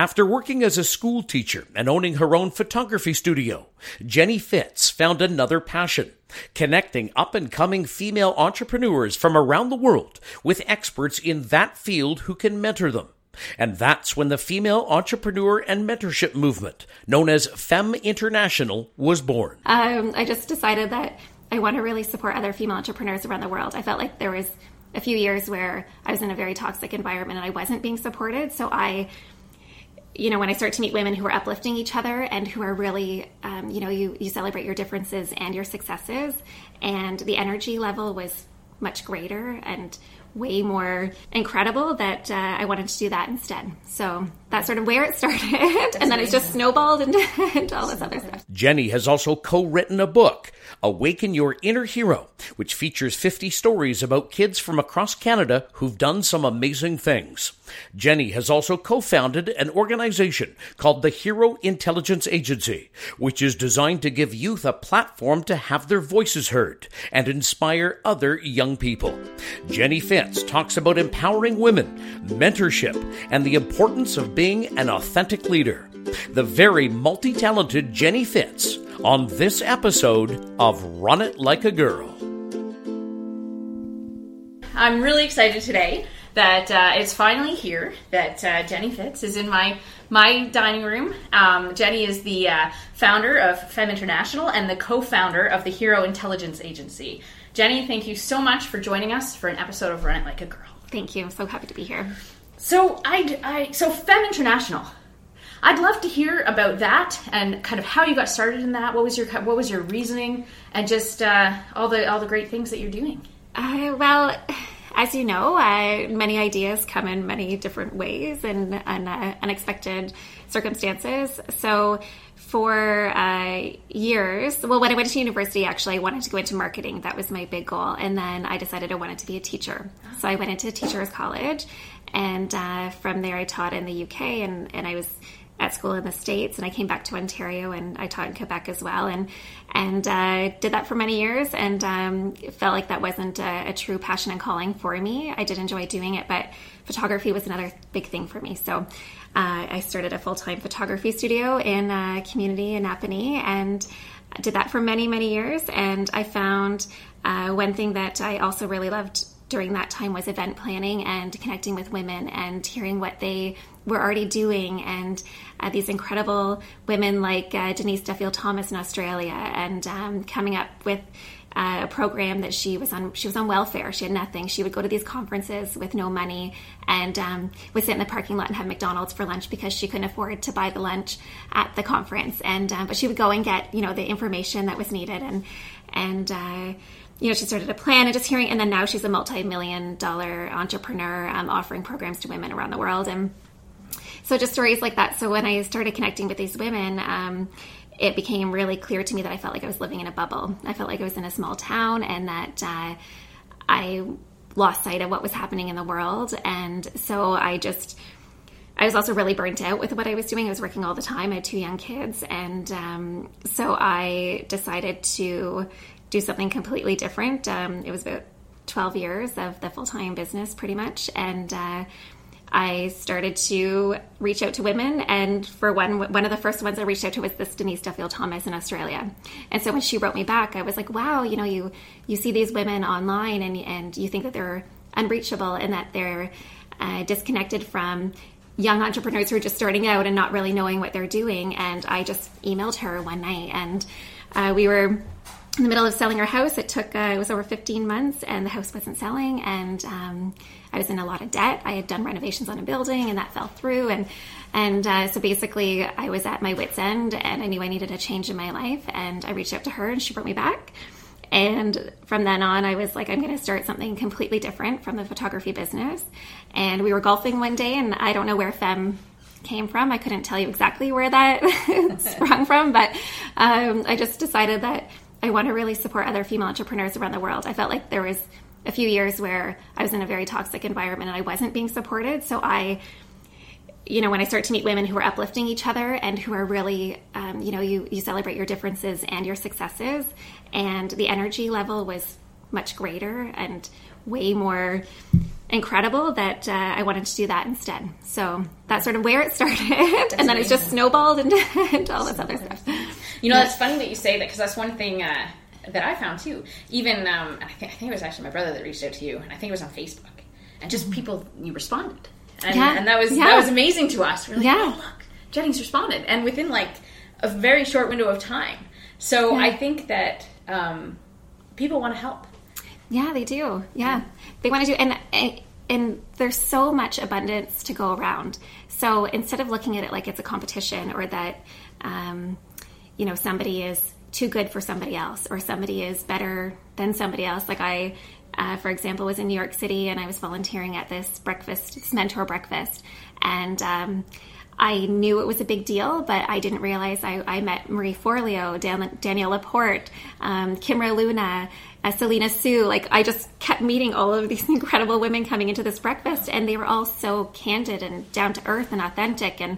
After working as a school teacher and owning her own photography studio, Jenny Fitz found another passion connecting up and coming female entrepreneurs from around the world with experts in that field who can mentor them. And that's when the female entrepreneur and mentorship movement, known as Femme International, was born. Um, I just decided that I want to really support other female entrepreneurs around the world. I felt like there was a few years where I was in a very toxic environment and I wasn't being supported. So I you know, when I start to meet women who are uplifting each other and who are really, um, you know, you, you celebrate your differences and your successes, and the energy level was much greater and way more incredible that uh, I wanted to do that instead. So that's sort of where it started. and then it's just snowballed into, into all this other stuff. Jenny has also co written a book, Awaken Your Inner Hero, which features 50 stories about kids from across Canada who've done some amazing things. Jenny has also co founded an organization called the Hero Intelligence Agency, which is designed to give youth a platform to have their voices heard and inspire other young people. Jenny Fitz talks about empowering women, mentorship, and the importance of being an authentic leader. The very multi talented Jenny Fitz on this episode of Run It Like a Girl. I'm really excited today that uh, it's finally here. That uh, Jenny Fitz is in my my dining room. Um, Jenny is the uh, founder of Femme International and the co-founder of the Hero Intelligence Agency. Jenny, thank you so much for joining us for an episode of Run It Like a Girl. Thank you. I'm so happy to be here. So I, I so Femme International. I'd love to hear about that and kind of how you got started in that. What was your what was your reasoning and just uh, all the all the great things that you're doing. Uh, well, as you know, uh, many ideas come in many different ways and, and uh, unexpected circumstances. So, for uh, years, well, when I went to university, actually, I wanted to go into marketing. That was my big goal. And then I decided I wanted to be a teacher. So, I went into teachers college. And uh, from there, I taught in the UK and, and I was at school in the states and i came back to ontario and i taught in quebec as well and and uh, did that for many years and um, felt like that wasn't a, a, true passion and calling for me. I did enjoy doing it but photography was another big thing for me. So uh, i started a full-time photography studio in a community in napanee and did that for many many years and i found uh, one thing that i also really loved during that time was event planning and connecting with women and hearing what they were already doing. And uh, these incredible women like uh, Denise Duffield Thomas in Australia and um, coming up with uh, a program that she was on she was on welfare. She had nothing. She would go to these conferences with no money and um, would sit in the parking lot and have mcdonald's for lunch because she couldn't afford to buy the lunch at the conference. And um, but she would go and get you know the information that was needed. And and uh, you know, she started a plan and just hearing, and then now she's a multi-million dollar entrepreneur um, offering programs to women around the world. And so just stories like that. So when I started connecting with these women, um, it became really clear to me that I felt like I was living in a bubble. I felt like I was in a small town and that uh, I lost sight of what was happening in the world. And so I just, I was also really burnt out with what I was doing. I was working all the time. I had two young kids. And um, so I decided to do something completely different. Um, it was about 12 years of the full time business, pretty much. And uh, I started to reach out to women, and for one, one of the first ones I reached out to was this Denise Duffield Thomas in Australia. And so when she wrote me back, I was like, "Wow, you know, you you see these women online, and and you think that they're unreachable and that they're uh, disconnected from young entrepreneurs who are just starting out and not really knowing what they're doing." And I just emailed her one night, and uh, we were in the middle of selling our house. It took uh, it was over 15 months, and the house wasn't selling, and um, I was in a lot of debt. I had done renovations on a building, and that fell through, and and uh, so basically, I was at my wits' end, and I knew I needed a change in my life, and I reached out to her, and she brought me back. And from then on, I was like, I'm going to start something completely different from the photography business. And we were golfing one day, and I don't know where Femme came from. I couldn't tell you exactly where that sprung from, but um, I just decided that I want to really support other female entrepreneurs around the world. I felt like there was a few years where I was in a very toxic environment and I wasn't being supported. So I, you know, when I start to meet women who are uplifting each other and who are really, um, you know, you, you celebrate your differences and your successes, and the energy level was much greater and way more incredible that uh, I wanted to do that instead. So that's sort of where it started, and then it's just snowballed into, into all this other stuff. You know, that's funny that you say that because that's one thing uh, that I found too. Even um, I, think, I think it was actually my brother that reached out to you, and I think it was on Facebook, and just people you responded, and, Yeah. and that was Yeah. that was amazing to us. We're like, Yeah. oh look, Jennings responded, and within like a very short window of time. So I think that um, people want to help. Yeah, they do. Yeah, they want to do, and and- and there's so much abundance to go around. So instead of looking at it like it's a competition or that, um, you know, somebody is too good for somebody else or somebody is better than somebody else. Like I, uh, for example, was in New York City and I was volunteering at this breakfast, this mentor breakfast, and. Um, I knew it was a big deal, but I didn't realize I, I met Marie Forleo, Dan, Danielle LaPorte, um, Kimra Luna, uh, Selena Soo. Like I just kept meeting all of these incredible women coming into this breakfast, and they were all so candid and down to earth and authentic. And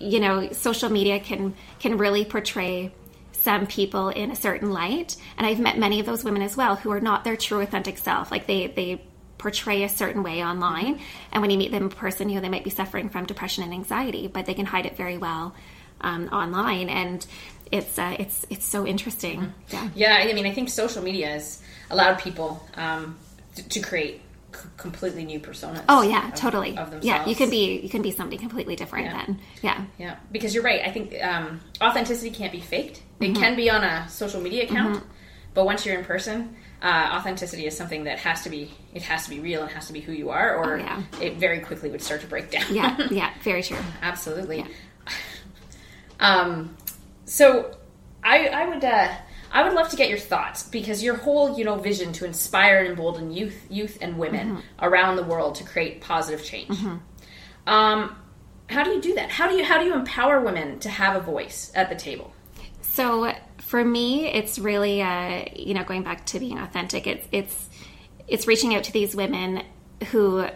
you know, social media can can really portray some people in a certain light, and I've met many of those women as well who are not their true authentic self. Like they they portray a certain way online. And when you meet them in person you know they might be suffering from depression and anxiety but they can hide it very well um, online. And it's uh, it's it's so interesting. Yeah. Yeah, I mean, I think social media has allowed people um, to, to create c- completely new personas. oh yeah of- totally Of themselves. yeah you can be you can be somebody completely different Yeah. then yeah Yeah, because you're right. I think um, authenticity can't be faked. It Mm-hmm. can be on a social media account, but once you're in person, uh, authenticity is something that has to be. It has to be real and has to be who you are, or Oh, yeah. it very quickly would start to break down. yeah yeah very true absolutely. Um, so I, I would. Uh, I would love to get your thoughts because your whole, you know, vision to inspire and embolden youth, youth and women Mm-hmm. around the world to create positive change. Um, how do you do that? How do you how do you empower women to have a voice at the table? So for me, it's really, uh, you know, going back to being authentic. It's it's it's reaching out to these women who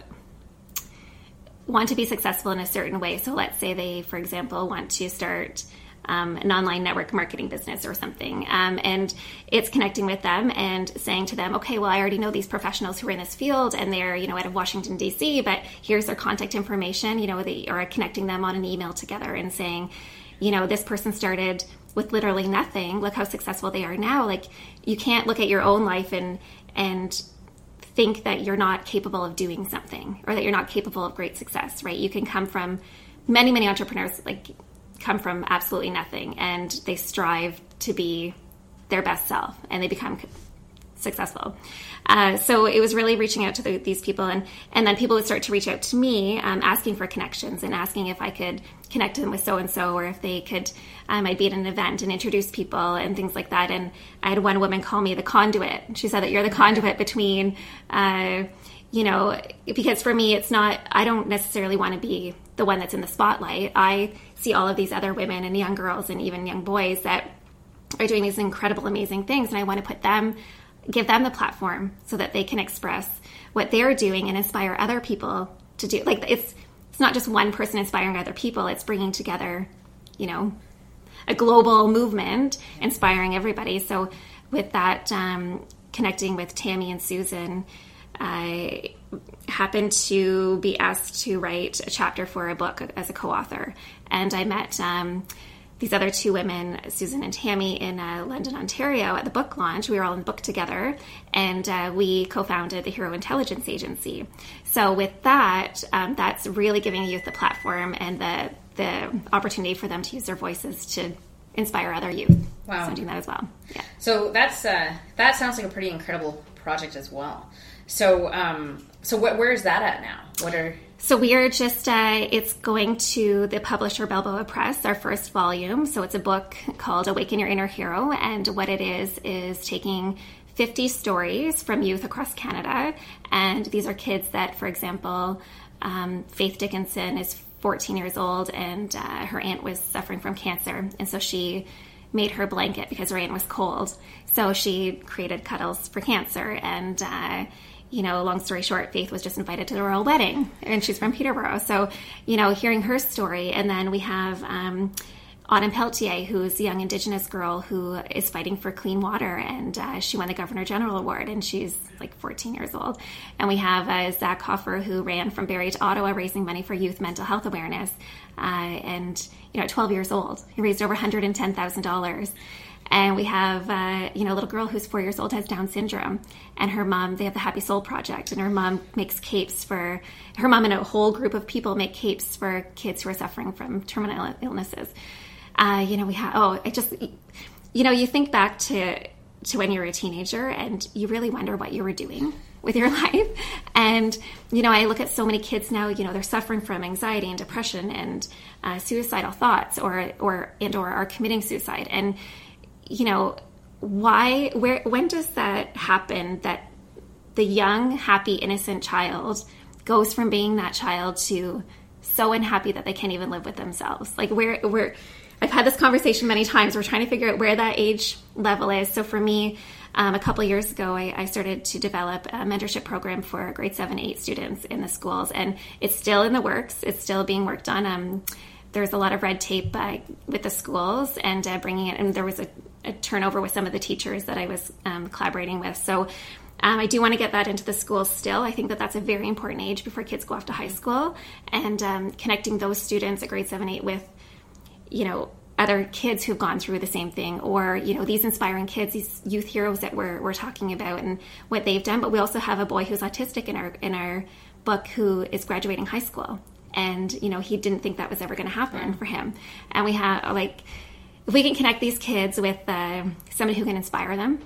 want to be successful in a certain way. So let's say they, for example, want to start um, an online network marketing business or something, um, and it's connecting with them and saying to them, okay, well, I already know these professionals who are in this field, and they're you know out of Washington D.C., but here's their contact information. You know, they or connecting them on an email together and saying, you know, this person started with literally nothing. Look how successful they are now. Like you can't look at your own life and and think that you're not capable of doing something or that you're not capable of great success, right? You can come from many, many entrepreneurs like come from absolutely nothing and they strive to be their best self and they become successful. Uh, so it was really reaching out to the, these people, and and then people would start to reach out to me, um, asking for connections and asking if I could connect them with so and so, or if they could. Um, I'd be at an event and introduce people and things like that. And I had one woman call me the conduit. She said that you're the conduit between. Uh, you know, because for me, it's not, I don't necessarily want to be the one that's in the spotlight. I see all of these other women and young girls and even young boys that are doing these incredible, amazing things, and I want to put them, give them the platform so that they can express what they're doing and inspire other people to do. Like it's it's not just one person inspiring other people; it's bringing together, you know, a global movement, inspiring everybody. So with that, um, connecting with Tammy and Susan. I happened to be asked to write a chapter for a book as a co-author, and I met um, these other two women, Susan and Tammy, in uh, London, Ontario, at the book launch. We were all in the book together, and uh, we co-founded the Hero Intelligence Agency. So with that, um, that's really giving youth the platform and the the opportunity for them to use their voices to inspire other youth. Wow. So I'm doing that as well. Yeah. So that's uh, that sounds like a pretty incredible project as well. So um, so wh- where is that at now? What are So we are just, uh, it's going to the publisher Balboa Press, our first volume. So it's a book called Awaken Your Inner Hero. And what it is, is taking 50 stories from youth across Canada. And these are kids that, for example, um, Faith Dickinson is 14 years old and uh, her aunt was suffering from cancer. And so she made her blanket because her aunt was cold. So she created cuddles for cancer. And, uh, you know, long story short, Faith was just invited to the royal wedding, and she's from Peterborough. So, you know, hearing her story, and then we have um, Autumn Peltier, who's a young Indigenous girl who is fighting for clean water, and uh, she won the Governor General Award, and she's like 14 years old. And we have uh, Zach Hoffer, who ran from Barrie to Ottawa, raising money for youth mental health awareness. Uh, and you know, at 12 years old, he raised over 110,000 dollars. And we have, uh, you know, a little girl who's four years old has Down syndrome, and her mom. They have the Happy Soul Project, and her mom makes capes for her mom and a whole group of people make capes for kids who are suffering from terminal illnesses. Uh, you know, we have. Oh, I just, you know, you think back to to when you were a teenager, and you really wonder what you were doing with your life. And you know, I look at so many kids now. You know, they're suffering from anxiety and depression and uh, suicidal thoughts, or or and or are committing suicide, and you know, why, where, when does that happen that the young, happy, innocent child goes from being that child to so unhappy that they can't even live with themselves? Like, where, where, I've had this conversation many times. We're trying to figure out where that age level is. So for me, um, a couple years ago, I, I, started to develop a mentorship program for grade seven, eight students in the schools, and it's still in the works. It's still being worked on. Um, there's a lot of red tape uh, with the schools and uh, bringing it, and there was a a turnover with some of the teachers that I was um, collaborating with. So um, I do want to get that into the schools still. I think that that's a very important age before kids go off to high school and um, connecting those students at grade seven, eight with, you know, other kids who've gone through the same thing or, you know, these inspiring kids, these youth heroes that we're, we're talking about and what they've done. But we also have a boy who's autistic in our, in our book who is graduating high school. And, you know, he didn't think that was ever going to happen for him. And we have like, if we can connect these kids with uh, somebody who can inspire them,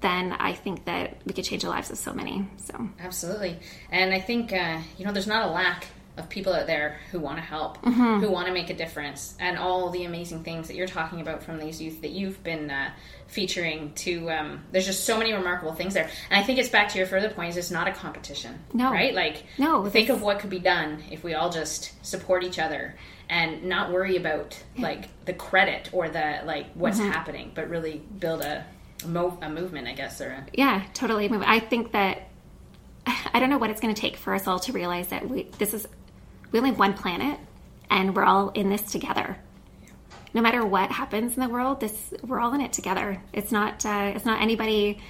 then I think that we could change the lives of so many. So absolutely, and I think uh, you know there's not a lack of people out there who want to help, mm-hmm. who want to make a difference, and all the amazing things that you're talking about from these youth that you've been uh, featuring. To um, there's just so many remarkable things there, and I think it's back to your further point: is it's not a competition, no, right? Like, no, think of what could be done if we all just support each other and not worry about like the credit or the like what's mm-hmm. happening, but really build a a, mo- a movement, I guess, or a... yeah, totally. I think that I don't know what it's going to take for us all to realize that we this is we only have one planet, and we're all in this together. No matter what happens in the world, this we're all in it together. It's not uh, it's not anybody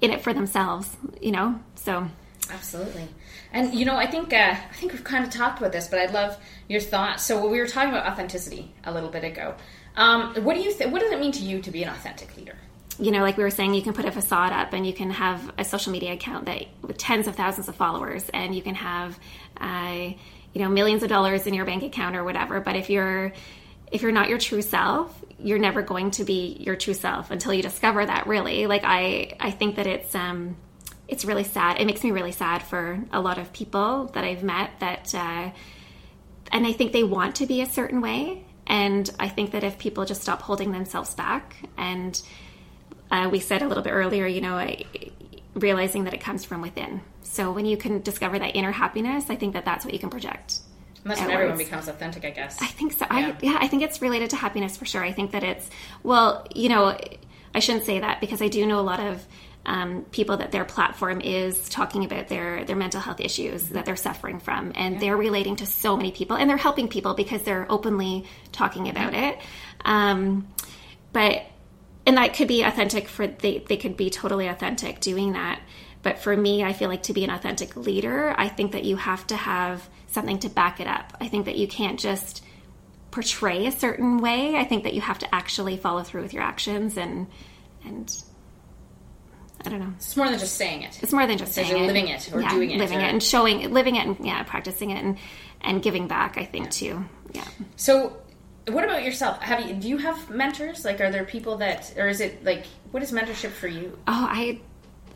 in it for themselves, you know. So Absolutely. And you know, I think uh, I think we've kind of talked about this, but I'd love your thoughts. So we were talking about authenticity a little bit ago. Um, what do you th- What does it mean to you to be an authentic leader? You know, like we were saying, you can put a facade up, and you can have a social media account that with tens of thousands of followers, and you can have, uh, you know, millions of dollars in your bank account or whatever. But if you're if you're not your true self, you're never going to be your true self until you discover that. Really, like I I think that it's um it's really sad. It makes me really sad for a lot of people that I've met that, uh, and I think they want to be a certain way. And I think that if people just stop holding themselves back, and uh, we said a little bit earlier, you know, I, realizing that it comes from within. So when you can discover that inner happiness, I think that that's what you can project. And that's when everyone becomes authentic, I guess. I think so. Yeah. I, yeah, I think it's related to happiness for sure. I think that it's, well, you know, I shouldn't say that because I do know a lot of um, people that their platform is talking about their their mental health issues that they're suffering from, and yeah. they're relating to so many people, and they're helping people because they're openly talking about it. Um, but and that could be authentic for they they could be totally authentic doing that. But for me, I feel like to be an authentic leader, I think that you have to have something to back it up. I think that you can't just portray a certain way. I think that you have to actually follow through with your actions and and I don't know. It's more than just saying it. It's more than just saying it. living it or yeah, doing it. Living or... it and showing living it and yeah, practicing it and, and giving back, I think, yeah. too. Yeah. So what about yourself? Have you do you have mentors? Like are there people that or is it like what is mentorship for you? Oh, I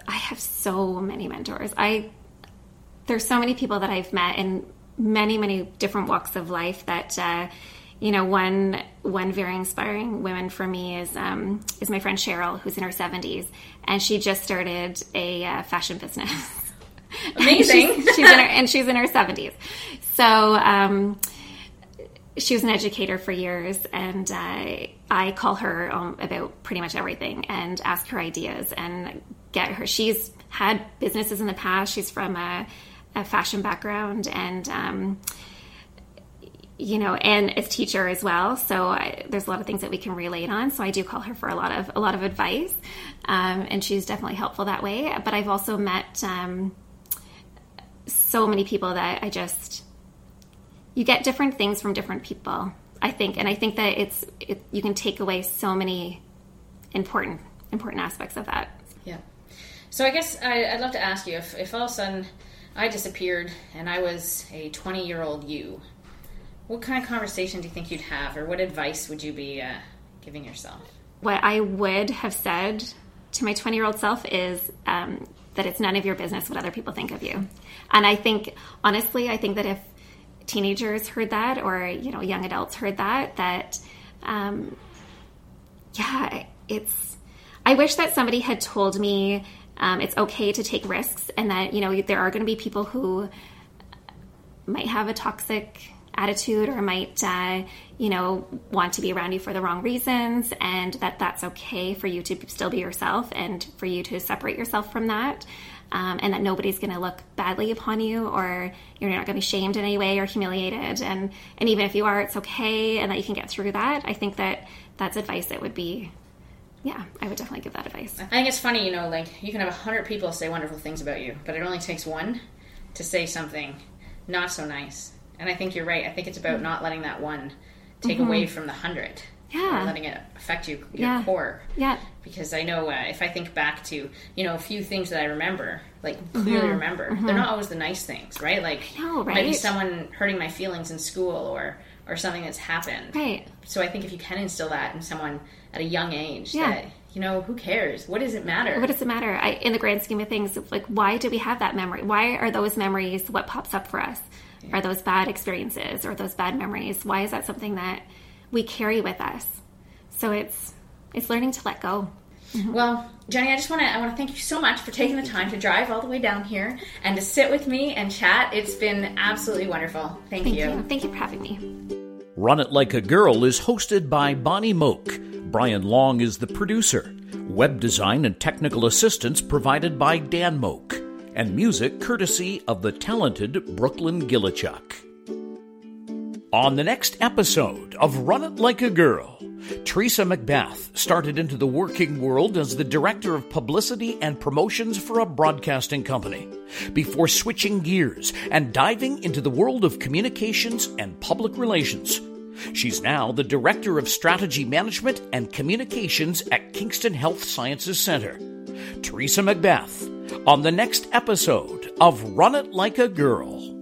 I have so many mentors. I there's so many people that I've met in many, many different walks of life that uh, you know, one one very inspiring woman for me is um, is my friend Cheryl, who's in her seventies, and she just started a uh, fashion business. Amazing. she's, she's in her, and she's in her seventies. So um, she was an educator for years, and uh, I call her um, about pretty much everything and ask her ideas and get her. She's had businesses in the past. She's from a, a fashion background and um, you know, and as teacher as well. So I, there's a lot of things that we can relate on. So I do call her for a lot of a lot of advice, um, and she's definitely helpful that way. But I've also met um, so many people that I just you get different things from different people. I think, and I think that it's it, you can take away so many important important aspects of that. Yeah. So I guess I, would love to ask you if, if all of a sudden I disappeared and I was a 20 year old you, what kind of conversation do you think you'd have, or what advice would you be uh, giving yourself? What I would have said to my 20 year old self is um, that it's none of your business what other people think of you. And I think, honestly, I think that if teenagers heard that or, you know, young adults heard that, that, um, yeah, it's, I wish that somebody had told me um, it's okay to take risks and that, you know, there are going to be people who might have a toxic attitude or might uh, you know want to be around you for the wrong reasons and that that's okay for you to still be yourself and for you to separate yourself from that um, and that nobody's going to look badly upon you or you're not going to be shamed in any way or humiliated and and even if you are it's okay and that you can get through that i think that that's advice that would be yeah, I would definitely give that advice. I think it's funny, you know, like you can have a hundred people say wonderful things about you, but it only takes one to say something not so nice. And I think you're right. I think it's about not letting that one take mm-hmm. away from the hundred. Yeah. letting it affect you, your yeah. core. Yeah. Because I know uh, if I think back to, you know, a few things that I remember, like clearly mm-hmm. remember, mm-hmm. they're not always the nice things, right? Like, know, right? maybe someone hurting my feelings in school or, or something that's happened. Right. So I think if you can instill that in someone at a young age, yeah. that, you know, who cares? What does it matter? What does it matter? I, in the grand scheme of things, like, why do we have that memory? Why are those memories what pops up for us? Are those bad experiences or those bad memories? Why is that something that we carry with us? So it's it's learning to let go. Mm-hmm. Well, Jenny, I just want to I want to thank you so much for taking the time to drive all the way down here and to sit with me and chat. It's been absolutely wonderful. Thank, thank you. you. Thank you for having me. Run It Like a Girl is hosted by Bonnie Moak. Brian Long is the producer. Web design and technical assistance provided by Dan Moak and music courtesy of the talented Brooklyn Gillichuk. On the next episode of Run It Like a Girl, Teresa Macbeth started into the working world as the director of publicity and promotions for a broadcasting company before switching gears and diving into the world of communications and public relations. She's now the director of strategy management and communications at Kingston Health Sciences Center. Teresa Macbeth on the next episode of Run It Like a Girl.